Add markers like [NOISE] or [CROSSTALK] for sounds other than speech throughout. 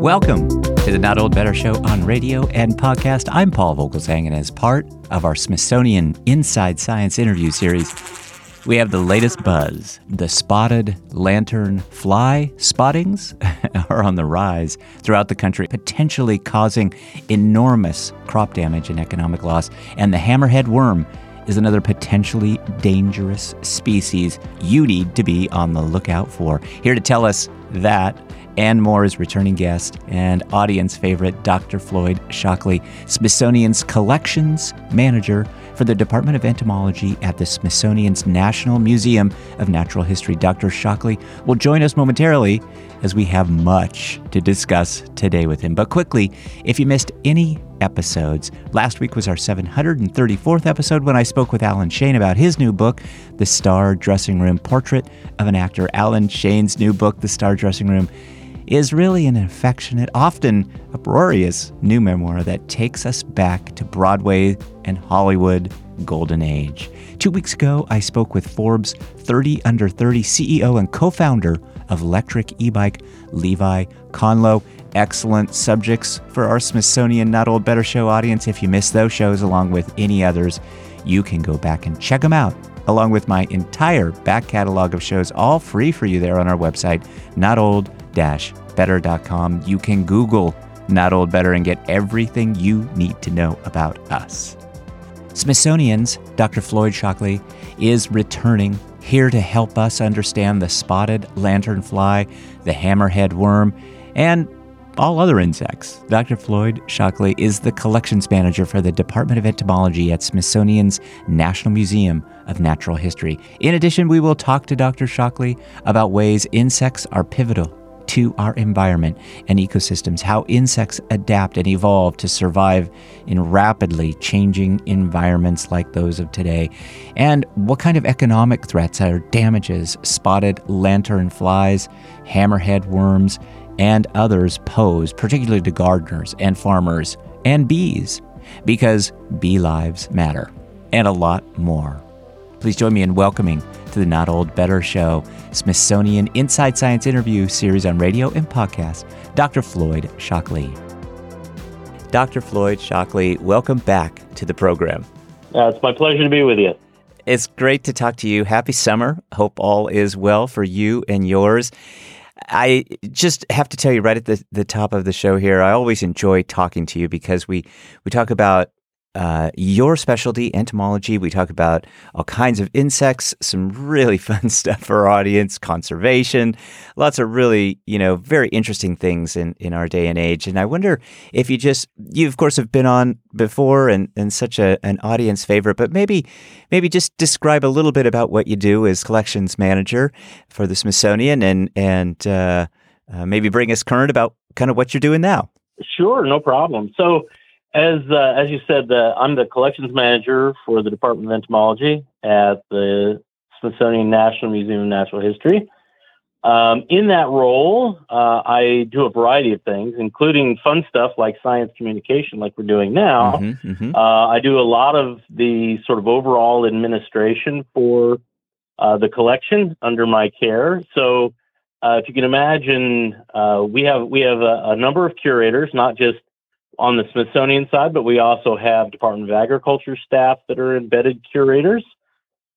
Welcome to the Not Old Better Show on radio and podcast. I'm Paul Vogelzang, and as part of our Smithsonian Inside Science interview series, we have the latest buzz. The spotted lantern fly spottings [LAUGHS] are on the rise throughout the country, potentially causing enormous crop damage and economic loss. And the hammerhead worm is another potentially dangerous species you need to be on the lookout for. Here to tell us that and more is returning guest and audience favorite Dr. Floyd Shockley, Smithsonian's collections manager for the Department of Entomology at the Smithsonian's National Museum of Natural History. Dr. Shockley will join us momentarily as we have much to discuss today with him. But quickly, if you missed any episodes, last week was our 734th episode when I spoke with Alan Shayne about his new book, The Star Dressing Room Portrait of an Actor. Alan Shayne's new book, The Star Dressing Room, is really an affectionate, often uproarious new memoir that takes us back to Broadway and Hollywood golden age. Two weeks ago, I spoke with Forbes 30 Under 30 CEO and co founder of Electric E Bike, Levi Conlow. Excellent subjects for our Smithsonian Not Old Better Show audience. If you missed those shows along with any others, you can go back and check them out along with my entire back catalog of shows, all free for you there on our website, not old better.com. You can Google Not Old Better and get everything you need to know about us. Smithsonian's Dr. Floyd Shockley is returning here to help us understand the spotted lanternfly, the hammerhead worm, and all other insects. Dr. Floyd Shockley is the collections manager for the Department of Entomology at Smithsonian's National Museum of Natural History. In addition, we will talk to Dr. Shockley about ways insects are pivotal to our environment and ecosystems, how insects adapt and evolve to survive in rapidly changing environments like those of today, and what kind of economic threats or damages spotted lantern flies, hammerhead worms, and others pose, particularly to gardeners and farmers and bees, because bee lives matter, and a lot more. Please join me in welcoming to the Not Old Better Show, Smithsonian Inside Science interview series on radio and podcast, Dr. Floyd Shockley. Dr. Floyd Shockley, welcome back to the program. Uh, it's my pleasure to be with you. It's great to talk to you. Happy summer. Hope all is well for you and yours. I just have to tell you right at the, the top of the show here, I always enjoy talking to you because we, we talk about uh, your specialty, entomology. We talk about all kinds of insects, some really [LAUGHS] fun stuff for our audience, conservation, lots of really, you know, very interesting things in, in our day and age. And I wonder if you just, you of course have been on before and, and such a, an audience favorite, but maybe, maybe just describe a little bit about what you do as collections manager for the Smithsonian and, and uh, uh, maybe bring us current about kind of what you're doing now. Sure, no problem. So, as uh, as you said, uh, I'm the collections manager for the Department of Entomology at the Smithsonian National Museum of Natural History. Um, in that role, uh, I do a variety of things, including fun stuff like science communication, like we're doing now. Mm-hmm, mm-hmm. Uh, I do a lot of the sort of overall administration for uh, the collection under my care. So, uh, if you can imagine, we have we have a, a number of curators, not just on the Smithsonian side, but we also have Department of Agriculture staff that are embedded curators.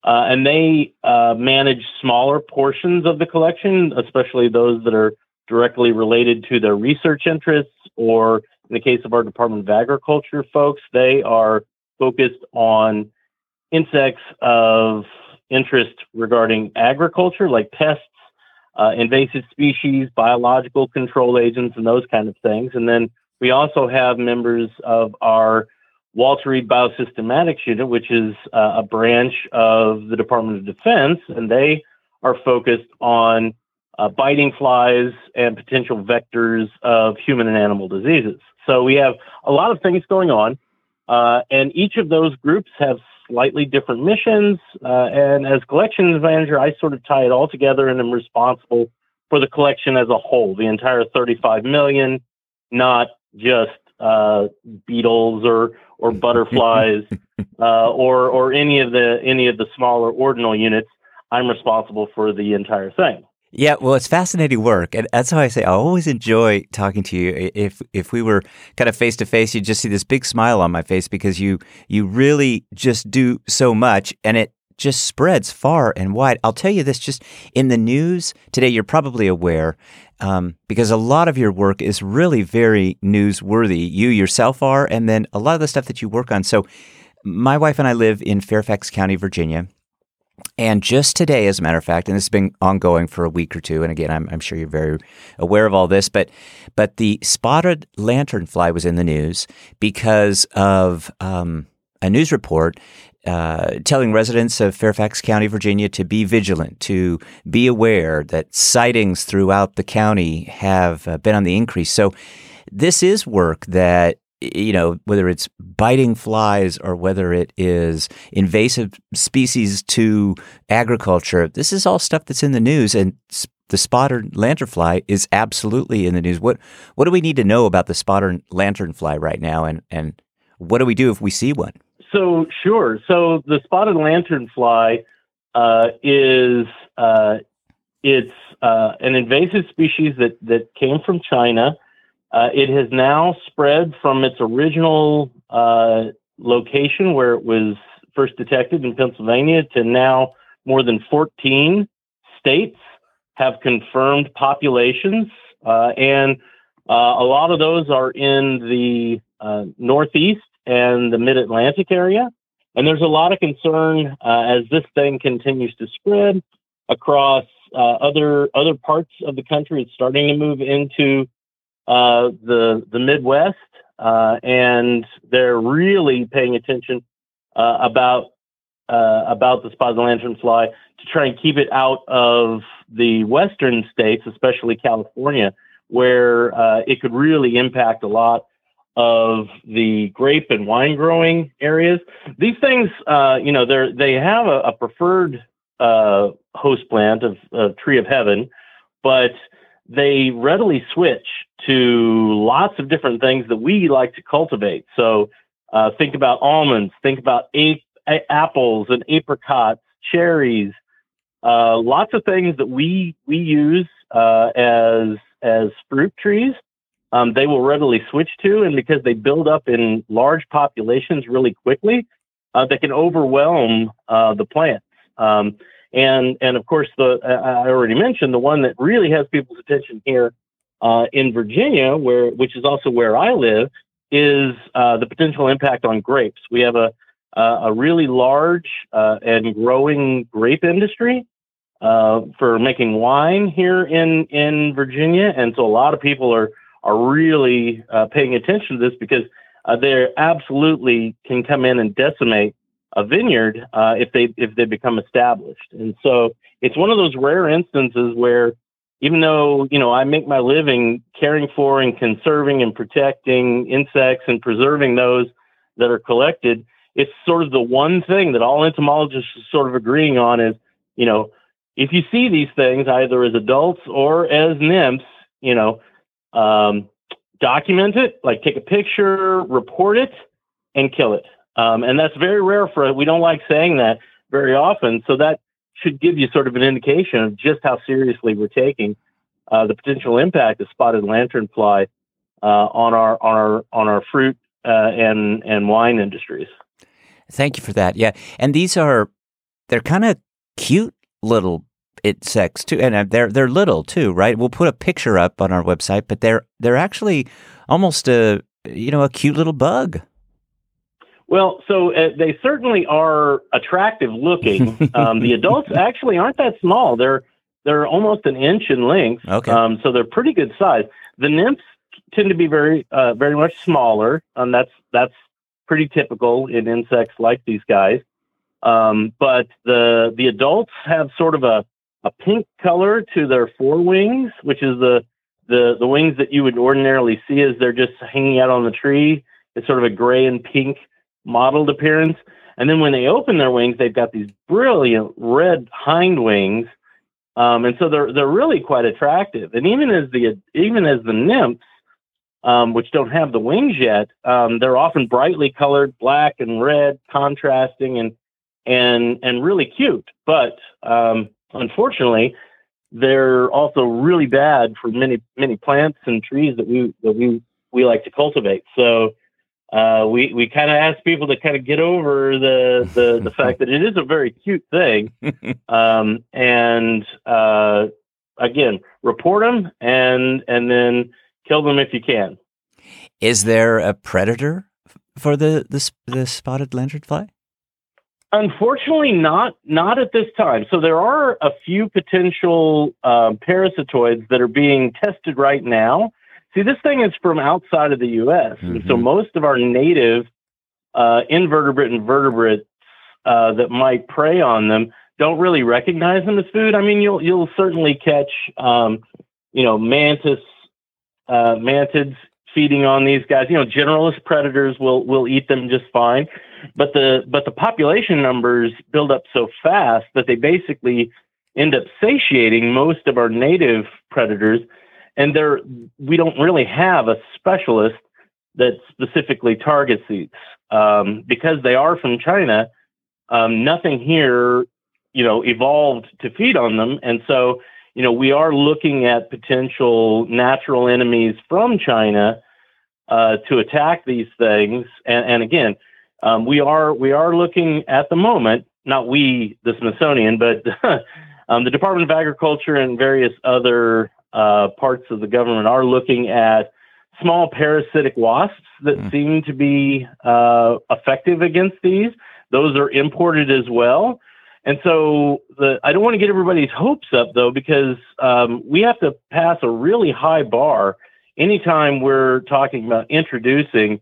Uh, and they uh, manage smaller portions of the collection, especially those that are directly related to their research interests, or in the case of our Department of Agriculture folks, they are focused on insects of interest regarding agriculture, like pests, uh, invasive species, biological control agents, and those kind of things. And then we also have members of our Walter Reed Biosystematics Unit, which is uh, a branch of the Department of Defense, and they are focused on uh, biting flies and potential vectors of human and animal diseases. So we have a lot of things going on, uh, and each of those groups have slightly different missions. Uh, and as collections manager, I sort of tie it all together and am responsible for the collection as a whole, the entire 35 million, not just uh, beetles or or [LAUGHS] butterflies uh, or or any of the any of the smaller ordinal units. I'm responsible for the entire thing. Yeah, well, it's fascinating work, and that's how I say I always enjoy talking to you. If if we were kind of face to face, you'd just see this big smile on my face because you you really just do so much, and it just spreads far and wide. I'll tell you this: just in the news today, you're probably aware um, because a lot of your work is really very newsworthy. You yourself are, and then a lot of the stuff that you work on. So, my wife and I live in Fairfax County, Virginia. And just today, as a matter of fact, and this has been ongoing for a week or two, and again, I'm, I'm sure you're very aware of all this, but but the spotted lanternfly was in the news because of um, a news report uh, telling residents of Fairfax County, Virginia, to be vigilant, to be aware that sightings throughout the county have uh, been on the increase. So, this is work that you know, whether it's biting flies or whether it is invasive species to agriculture, this is all stuff that's in the news. And the spotted lanternfly is absolutely in the news. What what do we need to know about the spotted lanternfly right now, and and what do we do if we see one? So sure. So the spotted lanternfly uh, is uh, it's uh, an invasive species that that came from China. Uh, it has now spread from its original uh, location where it was first detected in Pennsylvania to now more than 14 states have confirmed populations. Uh, and a lot of those are in the Northeast and the Mid Atlantic area. And there's a lot of concern uh, as this thing continues to spread across other other parts of the country. It's starting to move into uh, the the Midwest, uh, and they're really paying attention uh, about uh, about the spotted lanternfly to try and keep it out of the western states, especially California, where uh, it could really impact a lot of the grape and wine growing areas. These things, you know, they they have a, a preferred host plant of, of tree of heaven, but they readily switch to lots of different things that we like to cultivate. So uh, think about almonds, think about a- apples and apricots, cherries, uh, lots of things that we we use uh, as as fruit trees. Um, they will readily switch to, and because they build up in large populations really quickly, uh, they can overwhelm uh, the plants. Um, and and of course, the I already mentioned the one that really has people's attention here uh, in Virginia, where which is also where I live, is uh, the potential impact on grapes. We have a a really large uh, and growing grape industry uh, for making wine here in in Virginia, and so a lot of people are are really uh, paying attention to this because they absolutely can come in and decimate a vineyard uh, if they if they become established. And so it's one of those rare instances where even though you know I make my living caring for and conserving and protecting insects and preserving those that are collected, it's sort of the one thing that all entomologists are sort of agreeing on is you know if you see these things either as adults or as nymphs, you know. Um, document it, like take a picture, report it, and kill it. Um, and that's very rare for us. We don't like saying that very often. So that should give you sort of an indication of just how seriously we're taking uh, the potential impact of spotted lanternfly uh, on our on our on our fruit uh, and and wine industries. Thank you for that. Yeah, and these are they're kind of cute little insects too, and uh, they're they're little too, right? We'll put a picture up on our website, but they're they're actually almost a you know a cute little bug. Well, so uh, they certainly are attractive looking. [LAUGHS] Um, the adults actually aren't that small. They're they're almost an inch in length. Okay. Um, so they're pretty good size. The nymphs tend to be very uh, very much smaller, and that's that's pretty typical in insects like these guys. Um, but the the adults have sort of a a pink color to their forewings, which is the the the wings that you would ordinarily see as they're just hanging out on the tree. It's sort of a gray and pink mottled appearance. And then when they open their wings, they've got these brilliant red hind wings. Um, and so they're they're really quite attractive. And even as the even as the nymphs, um, which don't have the wings yet, um, they're often brightly colored, black and red, contrasting and and and really cute. But um, unfortunately, they're also really bad for many many plants and trees that we that we we like to cultivate. So uh, we we kind of ask people to kind of get over the the, the [LAUGHS] fact that it is a very cute thing, [LAUGHS] um, and uh, again, report them and and then kill them if you can. Is there a predator for the the, the spotted lanternfly? Unfortunately, not not at this time. So there are a few potential uh, parasitoids that are being tested right now. See, this thing is from outside of the U.S., mm-hmm. and so mm-hmm. most of our native uh, invertebrate and vertebrates uh, that might prey on them don't really recognize them as food. I mean, you'll you'll certainly catch, um, you know, mantis uh, mantids feeding on these guys. You know, generalist predators will will eat them just fine, but the but the population numbers build up so fast that they basically end up satiating most of our native predators, and there we don't really have a specialist that specifically targets these um, because they are from China. Um, nothing here, you know, evolved to feed on them, and so you know we are looking at potential natural enemies from China uh, to attack these things. And, and again, um, we are we are looking at the moment, not we, the Smithsonian, but [LAUGHS] um, the Department of Agriculture and various other uh, parts of the government are looking at small parasitic wasps that mm. seem to be uh, effective against these. Those are imported as well. And so the, I don't want to get everybody's hopes up though, because um, we have to pass a really high bar anytime we're talking about introducing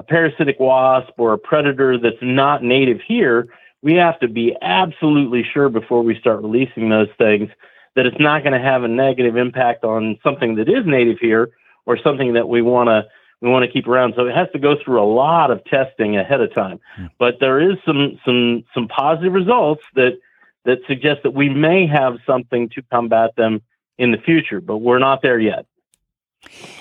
a parasitic wasp or a predator that's not native here, we have to be absolutely sure before we start releasing those things that it's not going to have a negative impact on something that is native here or something that we want to we want to keep around. So it has to go through a lot of testing ahead of time. Hmm. But there is some some some positive results that that suggest that we may have something to combat them in the future, but we're not there yet.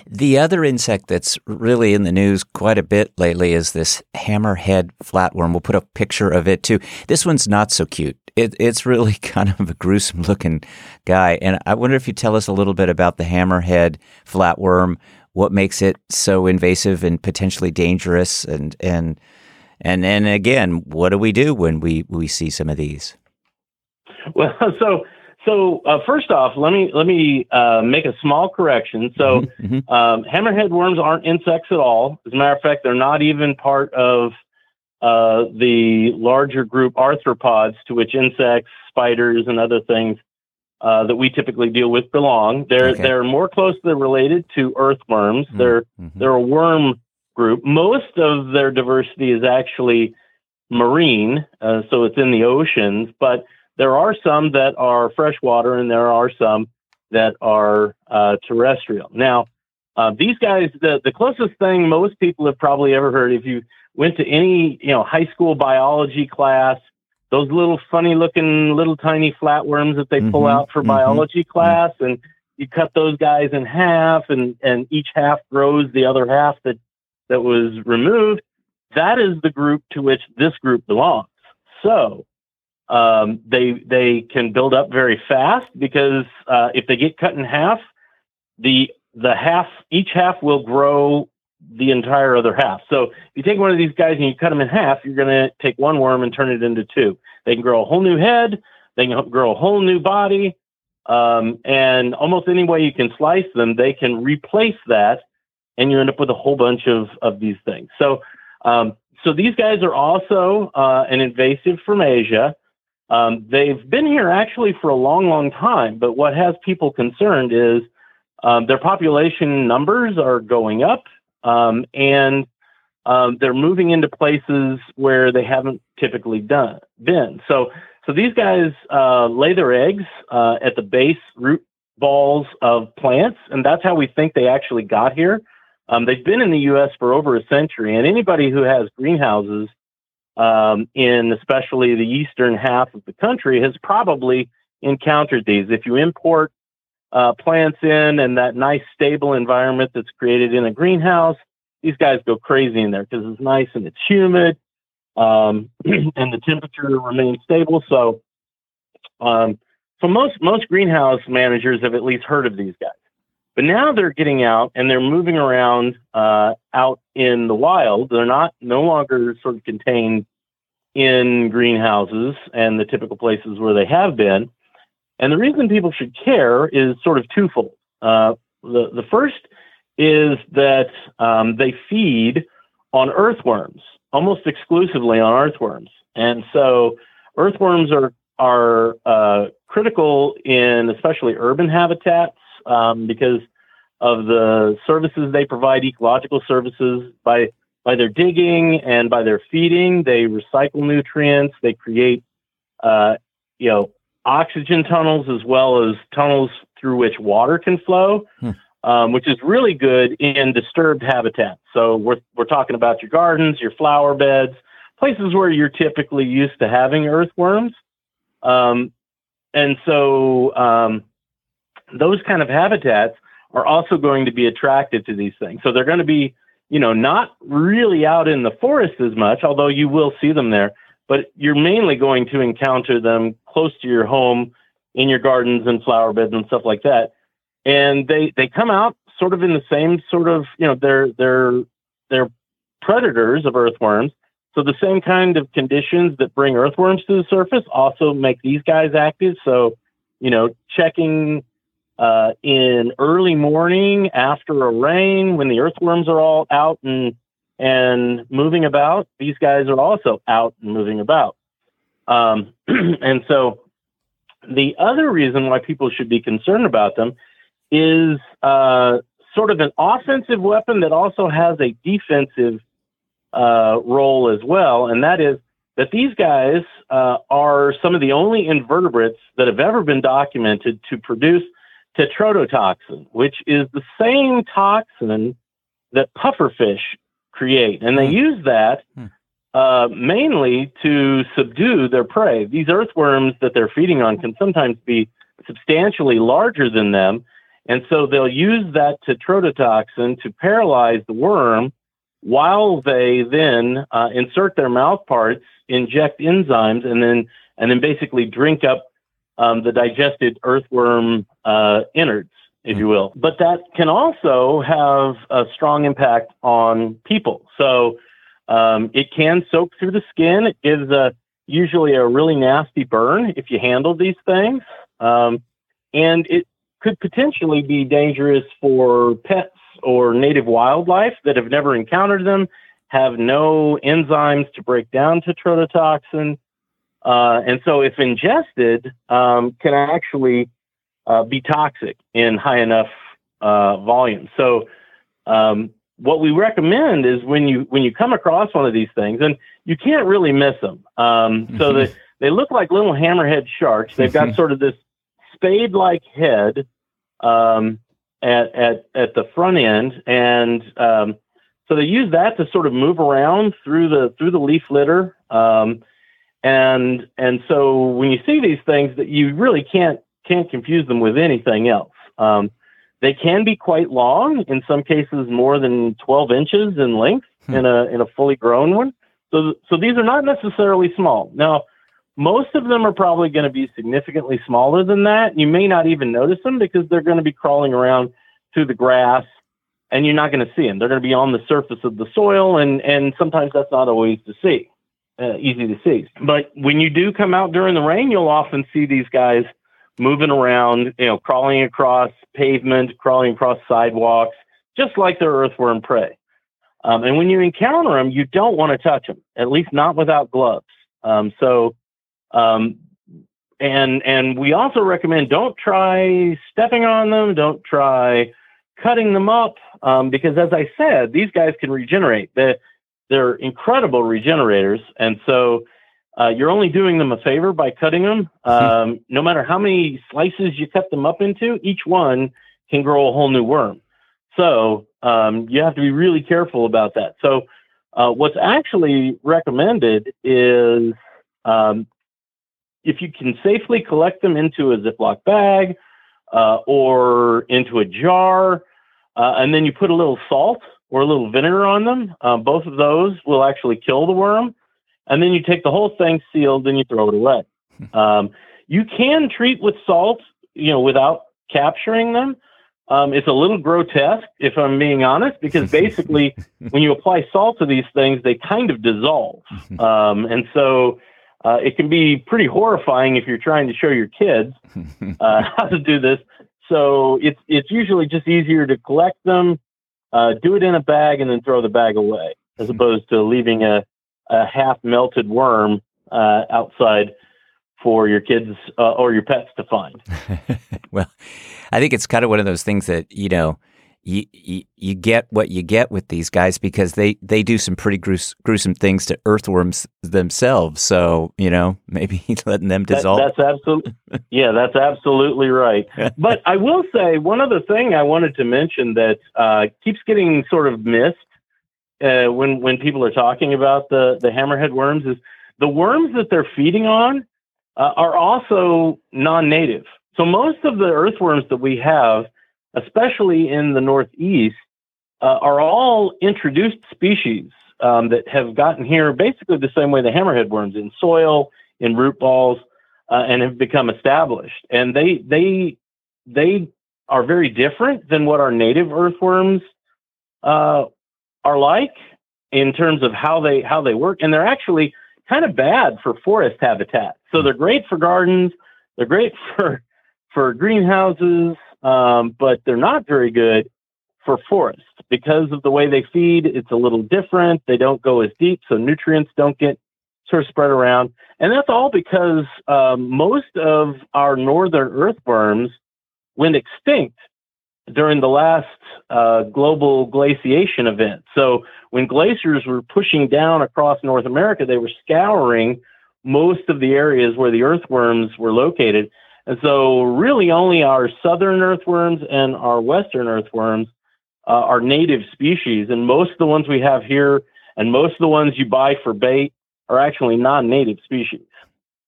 The other insect that's really in the news quite a bit lately is this hammerhead flatworm. We'll put a picture of it too. This one's not so cute. It, it's really [LAUGHS] kind of a gruesome looking guy. And I wonder if you tell us a little bit about the hammerhead flatworm, what makes it so invasive and potentially dangerous, and and and and again, what do we do when we we see some of these? Well, [LAUGHS] so so uh, first off, let me let me uh, make a small correction. So mm-hmm, mm-hmm. um, hammerhead worms aren't insects at all. As a matter of fact, they're not even part of uh, the larger group arthropods to which insects, spiders, and other things uh, that we typically deal with belong. They're okay. they're more closely related to earthworms. Mm-hmm. They're they're a worm group. Most of their diversity is actually marine, uh, so it's in the oceans, but there are some that are freshwater and there are some that are uh, terrestrial. Now, uh, these guys, the, the closest thing most people have probably ever heard, if you went to any you know high school biology class, those little funny looking little tiny flatworms that they pull mm-hmm, out for mm-hmm, biology class, mm-hmm. and you cut those guys in half, and and each half grows the other half that that was removed. That is the group to which this group belongs. So um, they they can build up very fast because uh, if they get cut in half, the the half each half will grow the entire other half. So if you take one of these guys and you cut them in half, you're going to take one worm and turn it into two. They can grow a whole new head. They can grow a whole new body. Um, and almost any way you can slice them, they can replace that, and you end up with a whole bunch of, of these things. So, um, so these guys are also uh, an invasive from Asia. Um, they've been here actually for a long, long time, but what has people concerned is um, their population numbers are going up um, and um, they're moving into places where they haven't typically done been. So, so these guys uh, lay their eggs uh, at the base root balls of plants, and that's how we think they actually got here. Um, they've been in the U.S. for over a century, and anybody who has greenhouses um, in especially the eastern half of the country has probably encountered these. If you import uh, plants in and that nice stable environment that's created in a greenhouse, these guys go crazy in there because it's nice and it's humid um, [CLEARS THROAT] and the temperature remains stable. So, um, so most most greenhouse managers have at least heard of these guys. But now they're getting out and they're moving around uh, out in the wild. They're not no longer sort of contained in greenhouses and the typical places where they have been. And the reason people should care is sort of twofold. Uh, the the first is that um, they feed on earthworms, almost exclusively on earthworms, and so earthworms are are uh, critical in especially urban habitats um, because of the services they provide, ecological services by by their digging and by their feeding. They recycle nutrients. They create, uh, you know, oxygen tunnels as well as tunnels through which water can flow, hmm. um, which is really good in disturbed habitats. So we're we're talking about your gardens, your flower beds, places where you're typically used to having earthworms. Um, and so um, those kind of habitats are also going to be attracted to these things. So they're going to be, you know, not really out in the forest as much, although you will see them there, but you're mainly going to encounter them close to your home in your gardens and flower beds and stuff like that. And they they come out sort of in the same sort of, you know, they're they're they're predators of earthworms. So the same kind of conditions that bring earthworms to the surface also make these guys active. So, you know, checking uh, in early morning after a rain when the earthworms are all out and and moving about. These guys are also out and moving about. Um, [CLEARS THROAT] and so the other reason why people should be concerned about them is uh, sort of an offensive weapon that also has a defensive uh, role as well, and that is that these guys uh, are some of the only invertebrates that have ever been documented to produce tetrodotoxin, which is the same toxin that pufferfish create. And they mm. use that mm. uh, mainly to subdue their prey. These earthworms that they're feeding on can sometimes be substantially larger than them. And so they'll use that tetrodotoxin to paralyze the worm while they then uh, insert their mouth parts, inject enzymes, and then and then basically drink up um, the digested earthworm uh, innards, if you will. But that can also have a strong impact on people. So um, it can soak through the skin. It gives a usually a really nasty burn if you handle these things, um, and it could potentially be dangerous for pets or native wildlife that have never encountered them, have no enzymes to break down tetrodotoxin, uh, and so, if ingested, um, can actually uh, be toxic in high enough uh, volume. So, um, what we recommend is when you when you come across one of these things, and you can't really miss them. Um, so [LAUGHS] they they look like little hammerhead sharks. They've got [LAUGHS] sort of this spade-like head um, at at at the front end, and um, so they use that to sort of move around through the through the leaf litter. Um, and and so when you see these things that you really can't can't confuse them with anything else. Um, they can be quite long in some cases more than 12 inches in length hmm. in a in a fully grown one. So so these are not necessarily small. Now most of them are probably going to be significantly smaller than that. You may not even notice them because they're going to be crawling around through the grass and you're not going to see them they're going to be on the surface of the soil and and sometimes that's not always to see uh, easy to see. But when you do come out during the rain, you'll often see these guys moving around, you know, crawling across pavement, crawling across sidewalks, just like their earthworm prey. Um, and when you encounter them, you don't want to touch them, at least not without gloves. Um, so, um, and and we also recommend don't try stepping on them, don't try cutting them up, um, because as I said, these guys can regenerate. The they're incredible regenerators, and so uh, you're only doing them a favor by cutting them. Hmm. Um, no matter how many slices you cut them up into, each one can grow a whole new worm. So um, you have to be really careful about that. So uh, what's actually recommended is um, if you can safely collect them into a Ziploc bag uh, or into a jar, uh, and then you put a little salt or a little vinegar on them. Uh, both of those will actually kill the worm. And then you take the whole thing sealed and you throw it away. Hmm. Um, you can treat with salt, you know, without capturing them. Um, it's a little grotesque, if I'm being honest, because [LAUGHS] basically, when you apply salt to these things, they kind of dissolve, um, and so uh, it can be pretty horrifying if you're trying to show your kids [LAUGHS] uh, [LAUGHS] how to do this. So it's it's usually just easier to collect them, uh, do it in a bag, and then throw the bag away, as opposed to leaving a, a half melted worm uh, outside for your kids uh, or your pets to find. [LAUGHS] well, I think it's kind of one of those things that you know. You, you, you get what you get with these guys because they, they do some pretty grues- gruesome things to earthworms themselves. So you know [LAUGHS] maybe letting them dissolve. That, that's absolutely [LAUGHS] yeah, that's absolutely right. [LAUGHS] but I will say one other thing I wanted to mention that uh, keeps getting sort of missed uh, when when people are talking about the the hammerhead worms is the worms that they're feeding on uh, are also non-native. So most of the earthworms that we have, especially in the Northeast, uh, are all introduced species um, that have gotten here basically the same way the hammerhead worms in soil, in root balls, uh, and have become established. And they they they are very different than what our native earthworms uh, are like in terms of how they how they work. And they're actually kind of bad for forest habitat. So they're great for gardens, they're great [LAUGHS] for for greenhouses, um, but they're not very good for forests because of the way they feed. It's a little different. They don't go as deep, so nutrients don't get sort of spread around. And that's all because um, most of our northern earthworms went extinct during the last uh, global glaciation event. So when glaciers were pushing down across North America, they were scouring most of the areas where the earthworms were located. And so, really, only our southern earthworms and our western earthworms uh, are native species. And most of the ones we have here and most of the ones you buy for bait are actually non native species.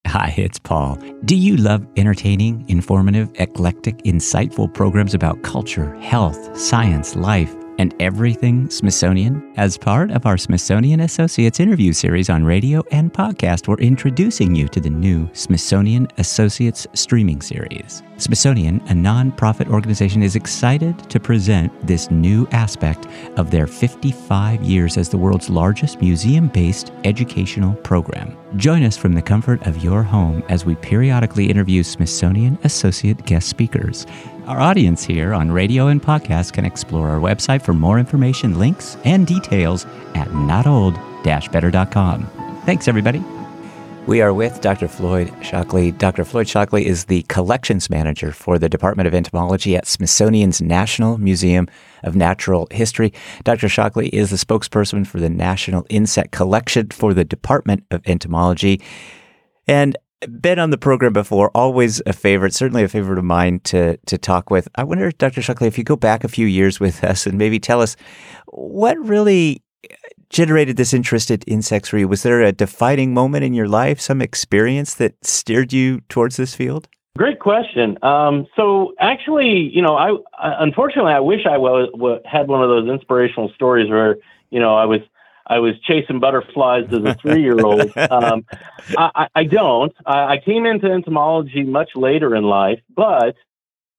Hi, it's Paul. Do you love entertaining, informative, eclectic, insightful programs about culture, health, science, life? And everything Smithsonian. As part of our Smithsonian Associates interview series on radio and podcast, we're introducing you to the new Smithsonian Associates streaming series. Smithsonian, a nonprofit organization, is excited to present this new aspect of their 55 years as the world's largest museum based educational program. Join us from the comfort of your home as we periodically interview Smithsonian Associate guest speakers. Our audience here on radio and podcast can explore our website for more information, links, and details at notold-better.com. Thanks, everybody. We are with Dr. Floyd Shockley. Dr. Floyd Shockley is the collections manager for the Department of Entomology at Smithsonian's National Museum of Natural History. Dr. Shockley is the spokesperson for the National Insect Collection for the Department of Entomology. And been on the program before, always a favorite, certainly a favorite of mine to to talk with. I wonder, Dr. Shockley, if you go back a few years with us and maybe tell us what really generated this interest in insects for you. Was there a defining moment in your life, some experience that steered you towards this field? Great question. Um, so actually, you know, I, unfortunately I wish I was, had one of those inspirational stories where you know I was I was chasing butterflies as a three year old. [LAUGHS] Um, I, I, don't. I, I, came into entomology much later in life, but,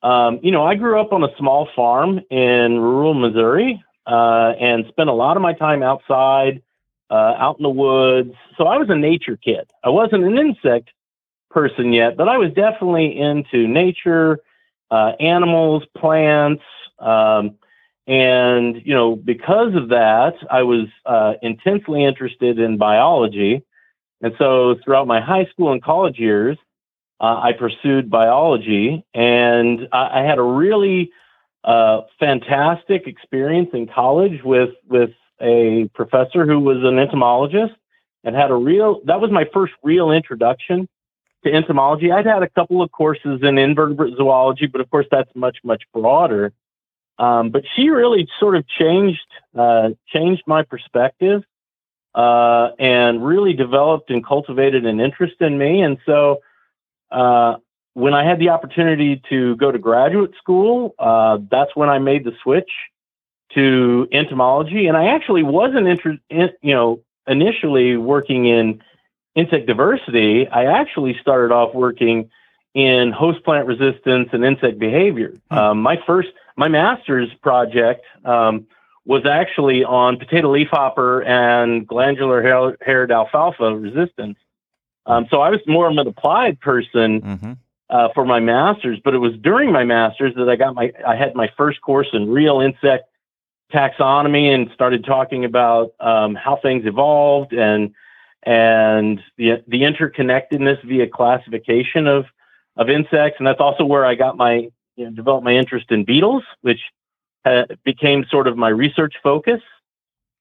um, you know, I grew up on a small farm in rural Missouri uh, and spent a lot of my time outside, uh, out in the woods. So I was a nature kid. I wasn't an insect person yet, but I was definitely into nature, uh, animals, plants. Um, and, you know, because of that, I was uh, intensely interested in biology. And so throughout my high school and college years, uh, I pursued biology. And I, I had a really uh, fantastic experience in college with, with a professor who was an entomologist and had a real, that was my first real introduction to entomology. I'd had a couple of courses in invertebrate zoology, but of course that's much, much broader. Um, but she really sort of changed uh, changed my perspective uh, and really developed and cultivated an interest in me. And so uh, when I had the opportunity to go to graduate school, uh, that's when I made the switch to entomology. And I actually wasn't interested, in, you know, initially working in insect diversity. I actually started off working in host plant resistance and insect behavior. Hmm. Um, my first, my master's project um, was actually on potato leafhopper and glandular haired alfalfa resistance. Um, so I was more of an applied person mm-hmm. uh, for my master's, but it was during my master's that I got my, I had my first course in real insect taxonomy and started talking about um, how things evolved and and the the interconnectedness via classification of of insects, and that's also where I got my you know, developed my interest in beetles, which became sort of my research focus.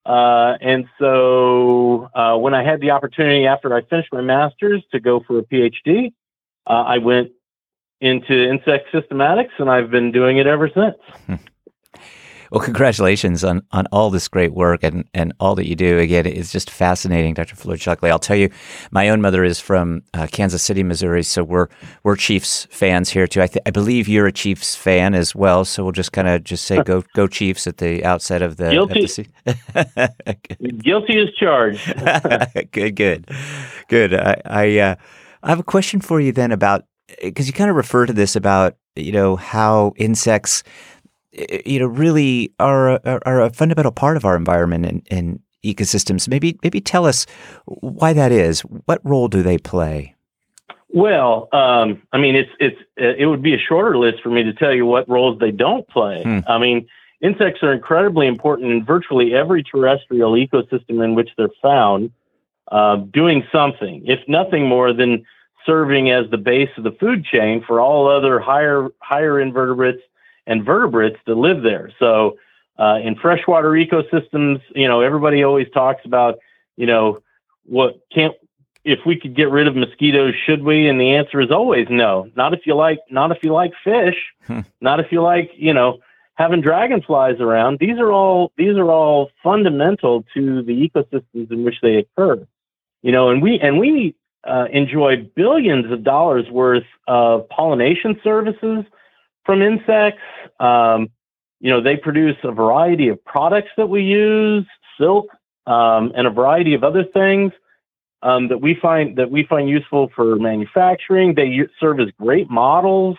Uh, and so uh, when I had the opportunity after I finished my master's to go for a PhD, uh, I went into insect systematics, and I've been doing it ever since. [LAUGHS] Well, congratulations on, on all this great work and, and all that you do. Again, it's just fascinating, Dr. Floyd Shockley. I'll tell you, my own mother is from uh, Kansas City, Missouri, so we're we're Chiefs fans here too. I, th- I believe you're a Chiefs fan as well, so we'll just kind of just say go go Chiefs at the outset of the guilty. The [LAUGHS] guilty as charged. [LAUGHS] good, good, good. I I, uh, I have a question for you then about because you kind of refer to this about you know how insects you know really are a, are a fundamental part of our environment and, and ecosystems. Maybe maybe tell us why that is. What role do they play? Well, um, I mean, it's it's it would be a shorter list for me to tell you what roles they don't play. Hmm. I mean, insects are incredibly important in virtually every terrestrial ecosystem in which they're found, uh, doing something, if nothing more than serving as the base of the food chain for all other higher higher invertebrates and vertebrates that live there. So uh, in freshwater ecosystems, you know, everybody always talks about, you know, what can't if we could get rid of mosquitoes, should we? And the answer is always no. Not if you like, not if you like fish, hmm. not if you like, you know, having dragonflies around. These are all these are all fundamental to the ecosystems in which they occur. You know, and we and we uh, enjoy billions of dollars worth of pollination services from insects. Um, you know, they produce a variety of products that we use, silk, um, and a variety of other things um, that we find that we find useful for manufacturing. They serve as great models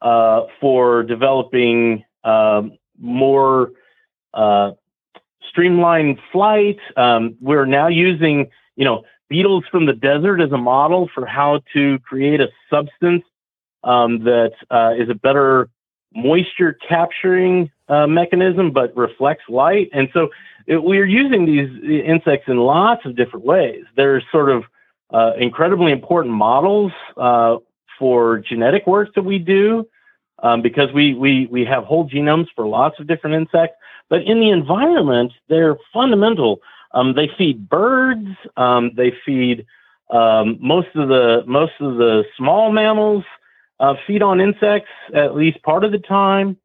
uh, for developing um, more uh, streamlined flight. Um, we're now using, you know, beetles from the desert as a model for how to create a substance um, that uh, is a better moisture capturing uh, mechanism, but reflects light. And so it, we're using these insects in lots of different ways. They're sort of uh, incredibly important models uh, for genetic work that we do um, because we, we, we have whole genomes for lots of different insects. But in the environment, they're fundamental. Um, they feed birds. Um, they feed um, most of the most of the small mammals uh, feed on insects at least part of the time.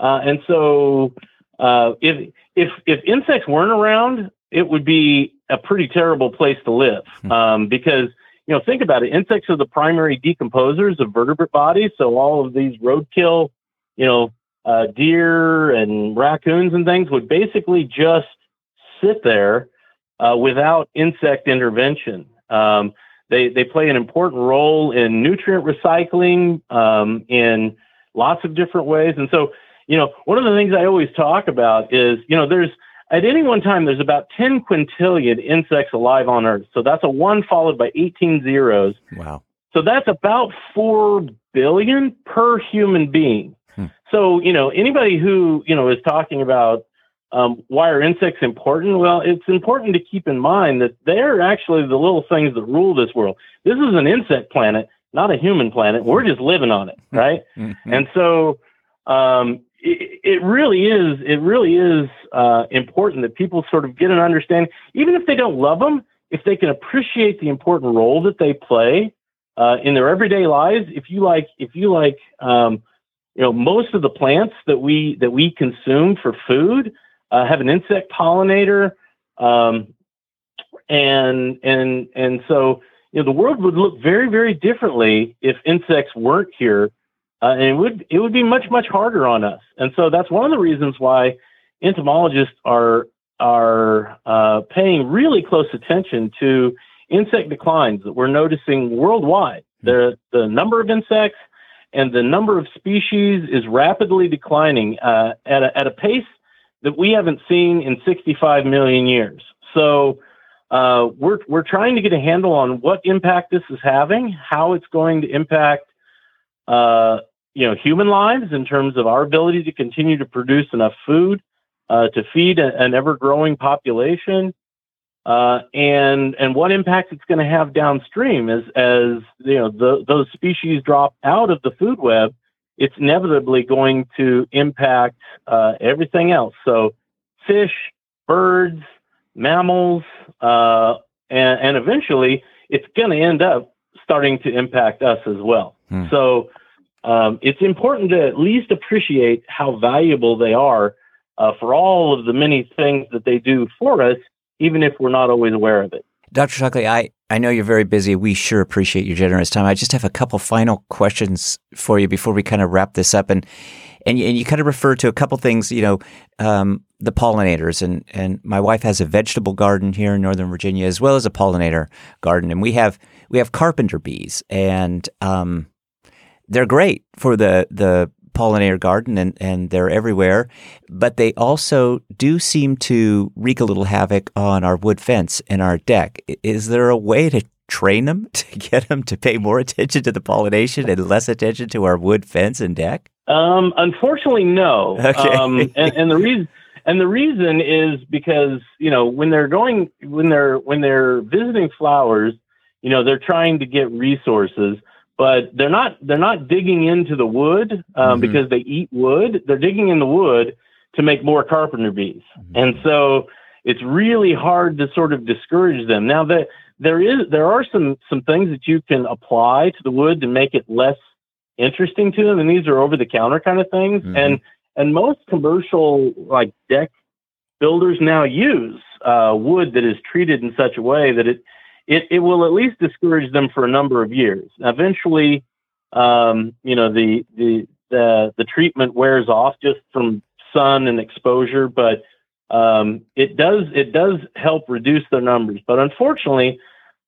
Uh, and so uh, if, if, if insects weren't around, it would be a pretty terrible place to live hmm. um, because, you know, think about it. Insects are the primary decomposers of vertebrate bodies. So all of these roadkill, you know, uh, deer and raccoons and things would basically just sit there uh, without insect intervention. Um, they they play an important role in nutrient recycling um, in lots of different ways. And so, you know, one of the things I always talk about is, you know, there's at any one time there's about 10 quintillion insects alive on Earth. So that's a one followed by 18 zeros. Wow. So that's about four billion per human being. Hmm. So, you know, anybody who, you know, is talking about um, why are insects important? Well, it's important to keep in mind that they're actually the little things that rule this world. This is an insect planet, not a human planet. We're just living on it, [LAUGHS] right? Mm-hmm. And so um, it, it, really is. It really is uh, important that people sort of get an understanding, even if they don't love them, if they can appreciate the important role that they play uh, in their everyday lives. If you like, if you like, um, you know, most of the plants that we that we consume for food uh, have an insect pollinator, um, and and and so you know the world would look very very differently if insects weren't here, uh, and it would it would be much much harder on us. And so that's one of the reasons why entomologists are are uh, paying really close attention to insect declines that we're noticing worldwide. The the number of insects and the number of species is rapidly declining uh, at a, at a pace that we haven't seen in 65 million years. So uh, we're we're trying to get a handle on what impact this is having, how it's going to impact uh, you know human lives in terms of our ability to continue to produce enough food uh, to feed a, an ever growing population, uh, and and what impact it's going to have downstream as as you know the, those species drop out of the food web. It's inevitably going to impact uh, everything else. So, fish, birds, mammals, uh, and, and eventually it's going to end up starting to impact us as well. Hmm. So um, it's important to at least appreciate how valuable they are uh, for all of the many things that they do for us, even if we're not always aware of it. Dr. Shockley, I, I know you're very busy. We sure appreciate your generous time. I just have a couple final questions for you before we kind of wrap this up. And and, and you kind of refer to a couple things, you know, um, the pollinators. And, and my wife has a vegetable garden here in Northern Virginia as well as a pollinator garden. And we have we have carpenter bees, and um, they're great for the the pollinator garden and, and they're everywhere, but they also do seem to wreak a little havoc on our wood fence and our deck. Is there a way to train them [LAUGHS] to get them to pay more attention to the pollination and less attention to our wood fence and deck? Um, unfortunately, no. Okay. Um, and, and the reason and the reason is because you know when they're going when they're when they're visiting flowers, you know they're trying to get resources but they're not they're not digging into the wood um, mm-hmm. because they eat wood. They're digging in the wood to make more carpenter bees, mm-hmm. and so it's really hard to sort of discourage them. Now that there is there are some some things that you can apply to the wood to make it less interesting to them, and these are over the counter kind of things, mm-hmm. and and most commercial like deck builders now use uh, wood that is treated in such a way that it it, it will at least discourage them for a number of years. Eventually, um, you know, the, the, the, the treatment wears off just from sun and exposure, but um, it does, it does help reduce their numbers. But unfortunately,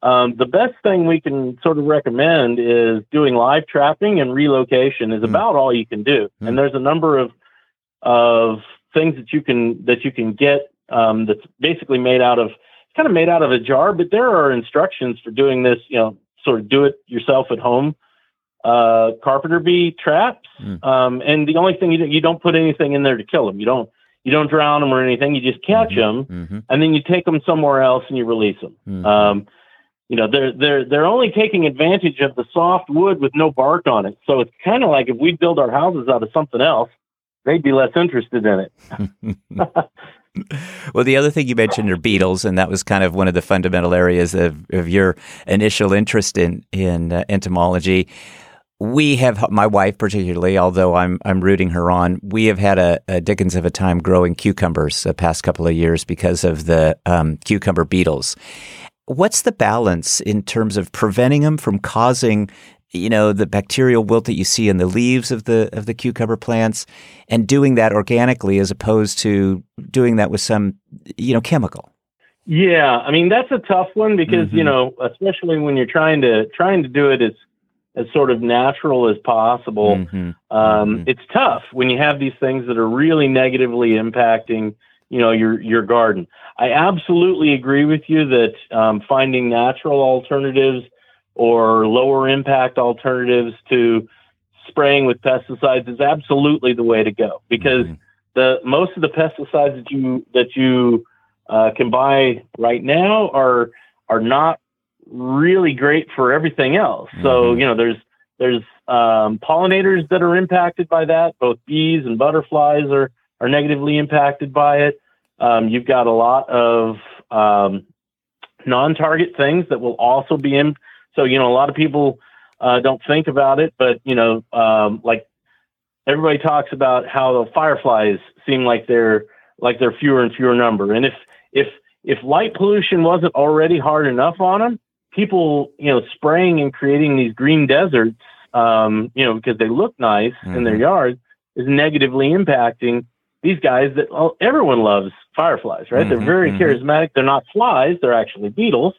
um, the best thing we can sort of recommend is doing live trapping and relocation is mm. about all you can do. Mm. And there's a number of, of things that you can, that you can get um, that's basically made out of kind of made out of a jar, but there are instructions for doing this, you know, sort of do it yourself at home uh, carpenter bee traps. Mm. Um, and the only thing you, you don't put anything in there to kill them. You don't you don't drown them or anything. You just catch mm-hmm. them, mm-hmm. and then you take them somewhere else and you release them. Mm-hmm. Um, you know, they're they're they're only taking advantage of the soft wood with no bark on it. So it's kind of like if we build our houses out of something else, they'd be less interested in it. [LAUGHS] [LAUGHS] well, the other thing you mentioned are beetles, and that was kind of one of the fundamental areas of, of your initial interest in in uh, entomology. We have my wife particularly, although I'm I'm rooting her on. We have had a, a Dickens of a time growing cucumbers the past couple of years because of the um, cucumber beetles. What's the balance in terms of preventing them from causing you know the bacterial wilt that you see in the leaves of the of the cucumber plants and doing that organically as opposed to doing that with some you know chemical yeah i mean that's a tough one because mm-hmm. you know especially when you're trying to trying to do it as as sort of natural as possible mm-hmm. Um, mm-hmm. it's tough when you have these things that are really negatively impacting you know your your garden i absolutely agree with you that um, finding natural alternatives or lower impact alternatives to spraying with pesticides is absolutely the way to go because mm-hmm. the most of the pesticides that you that you uh, can buy right now are are not really great for everything else. Mm-hmm. So you know there's there's um, pollinators that are impacted by that. Both bees and butterflies are are negatively impacted by it. Um, you've got a lot of um, non-target things that will also be in, so, you know, a lot of people uh, don't think about it, but, you know, um, like everybody talks about how the fireflies seem like they're like they're fewer and fewer number. And if, if, if light pollution wasn't already hard enough on them, people, you know, spraying and creating these green deserts, um, you know, because they look nice mm-hmm. in their mm-hmm. yards is negatively impacting these guys that well, everyone loves fireflies, right? Mm-hmm, they're very mm-hmm. charismatic. They're not flies. They're actually beetles.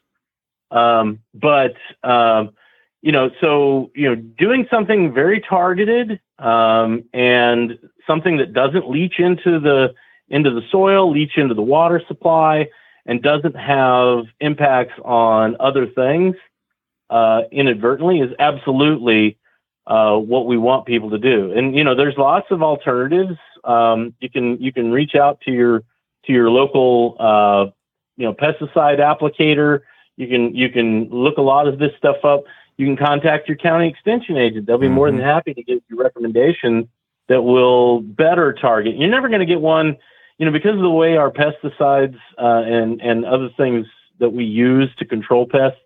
Um, but um, you know, so you know, doing something very targeted um, and something that doesn't leach into the into the soil, leach into the water supply, and doesn't have impacts on other things uh, inadvertently is absolutely uh, what we want people to do. And you know, there's lots of alternatives. Um, you can you can reach out to your to your local uh, you know pesticide applicator. You can you can look a lot of this stuff up. You can contact your county extension agent. They'll be mm-hmm. more than happy to give you recommendations that will better target. You're never going to get one, you know, because of the way our pesticides uh, and and other things that we use to control pests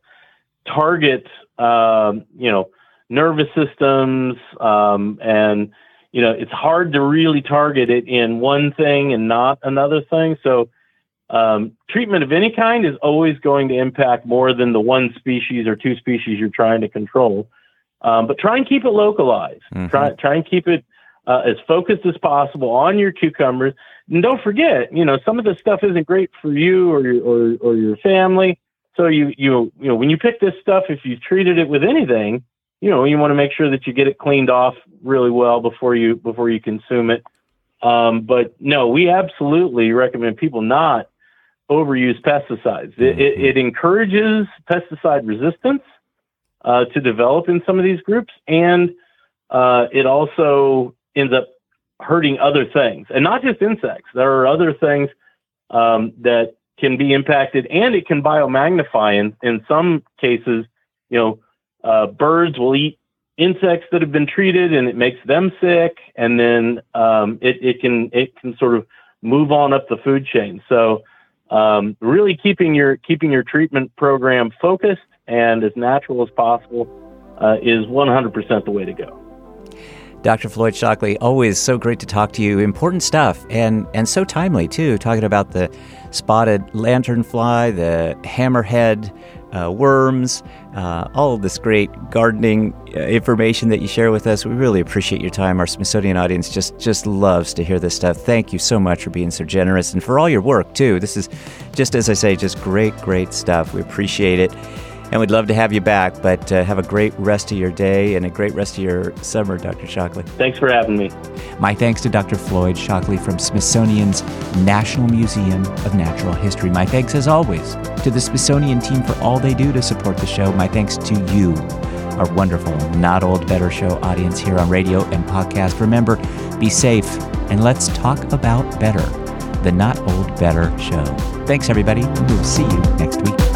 target, um, you know, nervous systems um, and you know it's hard to really target it in one thing and not another thing. So um, treatment of any kind is always going to impact more than the one species or two species you're trying to control. Um, but try and keep it localized. Mm-hmm. Try try and keep it uh, as focused as possible on your cucumbers. And don't forget, you know, some of this stuff isn't great for you or your or, or your family. So you you you know when you pick this stuff, if you've treated it with anything, you know you want to make sure that you get it cleaned off really well before you before you consume it. Um, but no, we absolutely recommend people not overuse pesticides. It, mm-hmm. it, it encourages pesticide resistance uh, to develop in some of these groups, and uh, it also ends up hurting other things, and not just insects. There are other things um, that can be impacted, and it can biomagnify. In in some cases, you know, uh, birds will eat insects that have been treated, and it makes them sick, and then um, it it can it can sort of move on up the food chain. So um, really keeping your keeping your treatment program focused and as natural as possible uh, is 100% the way to go. Dr. Floyd Shockley, always so great to talk to you. Important stuff and and so timely too. Talking about the spotted lanternfly, the hammerhead uh, worms, uh, all of this great gardening uh, information that you share with us. We really appreciate your time. Our Smithsonian audience just just loves to hear this stuff. Thank you so much for being so generous and for all your work too. This is just as I say, just great, great stuff. We appreciate it and we'd love to have you back. But uh, have a great rest of your day and a great rest of your summer, Dr. Shockley. Thanks for having me. My thanks to Dr. Floyd Shockley from Smithsonian's National Museum of Natural History. My thanks, as always, to the Smithsonian team for all they do to support the show. My thanks to you, our wonderful Not Old Better Show audience here on radio and podcast. Remember, be safe and let's talk about better. The Not Old Better Show. Thanks, everybody. We'll see you next week.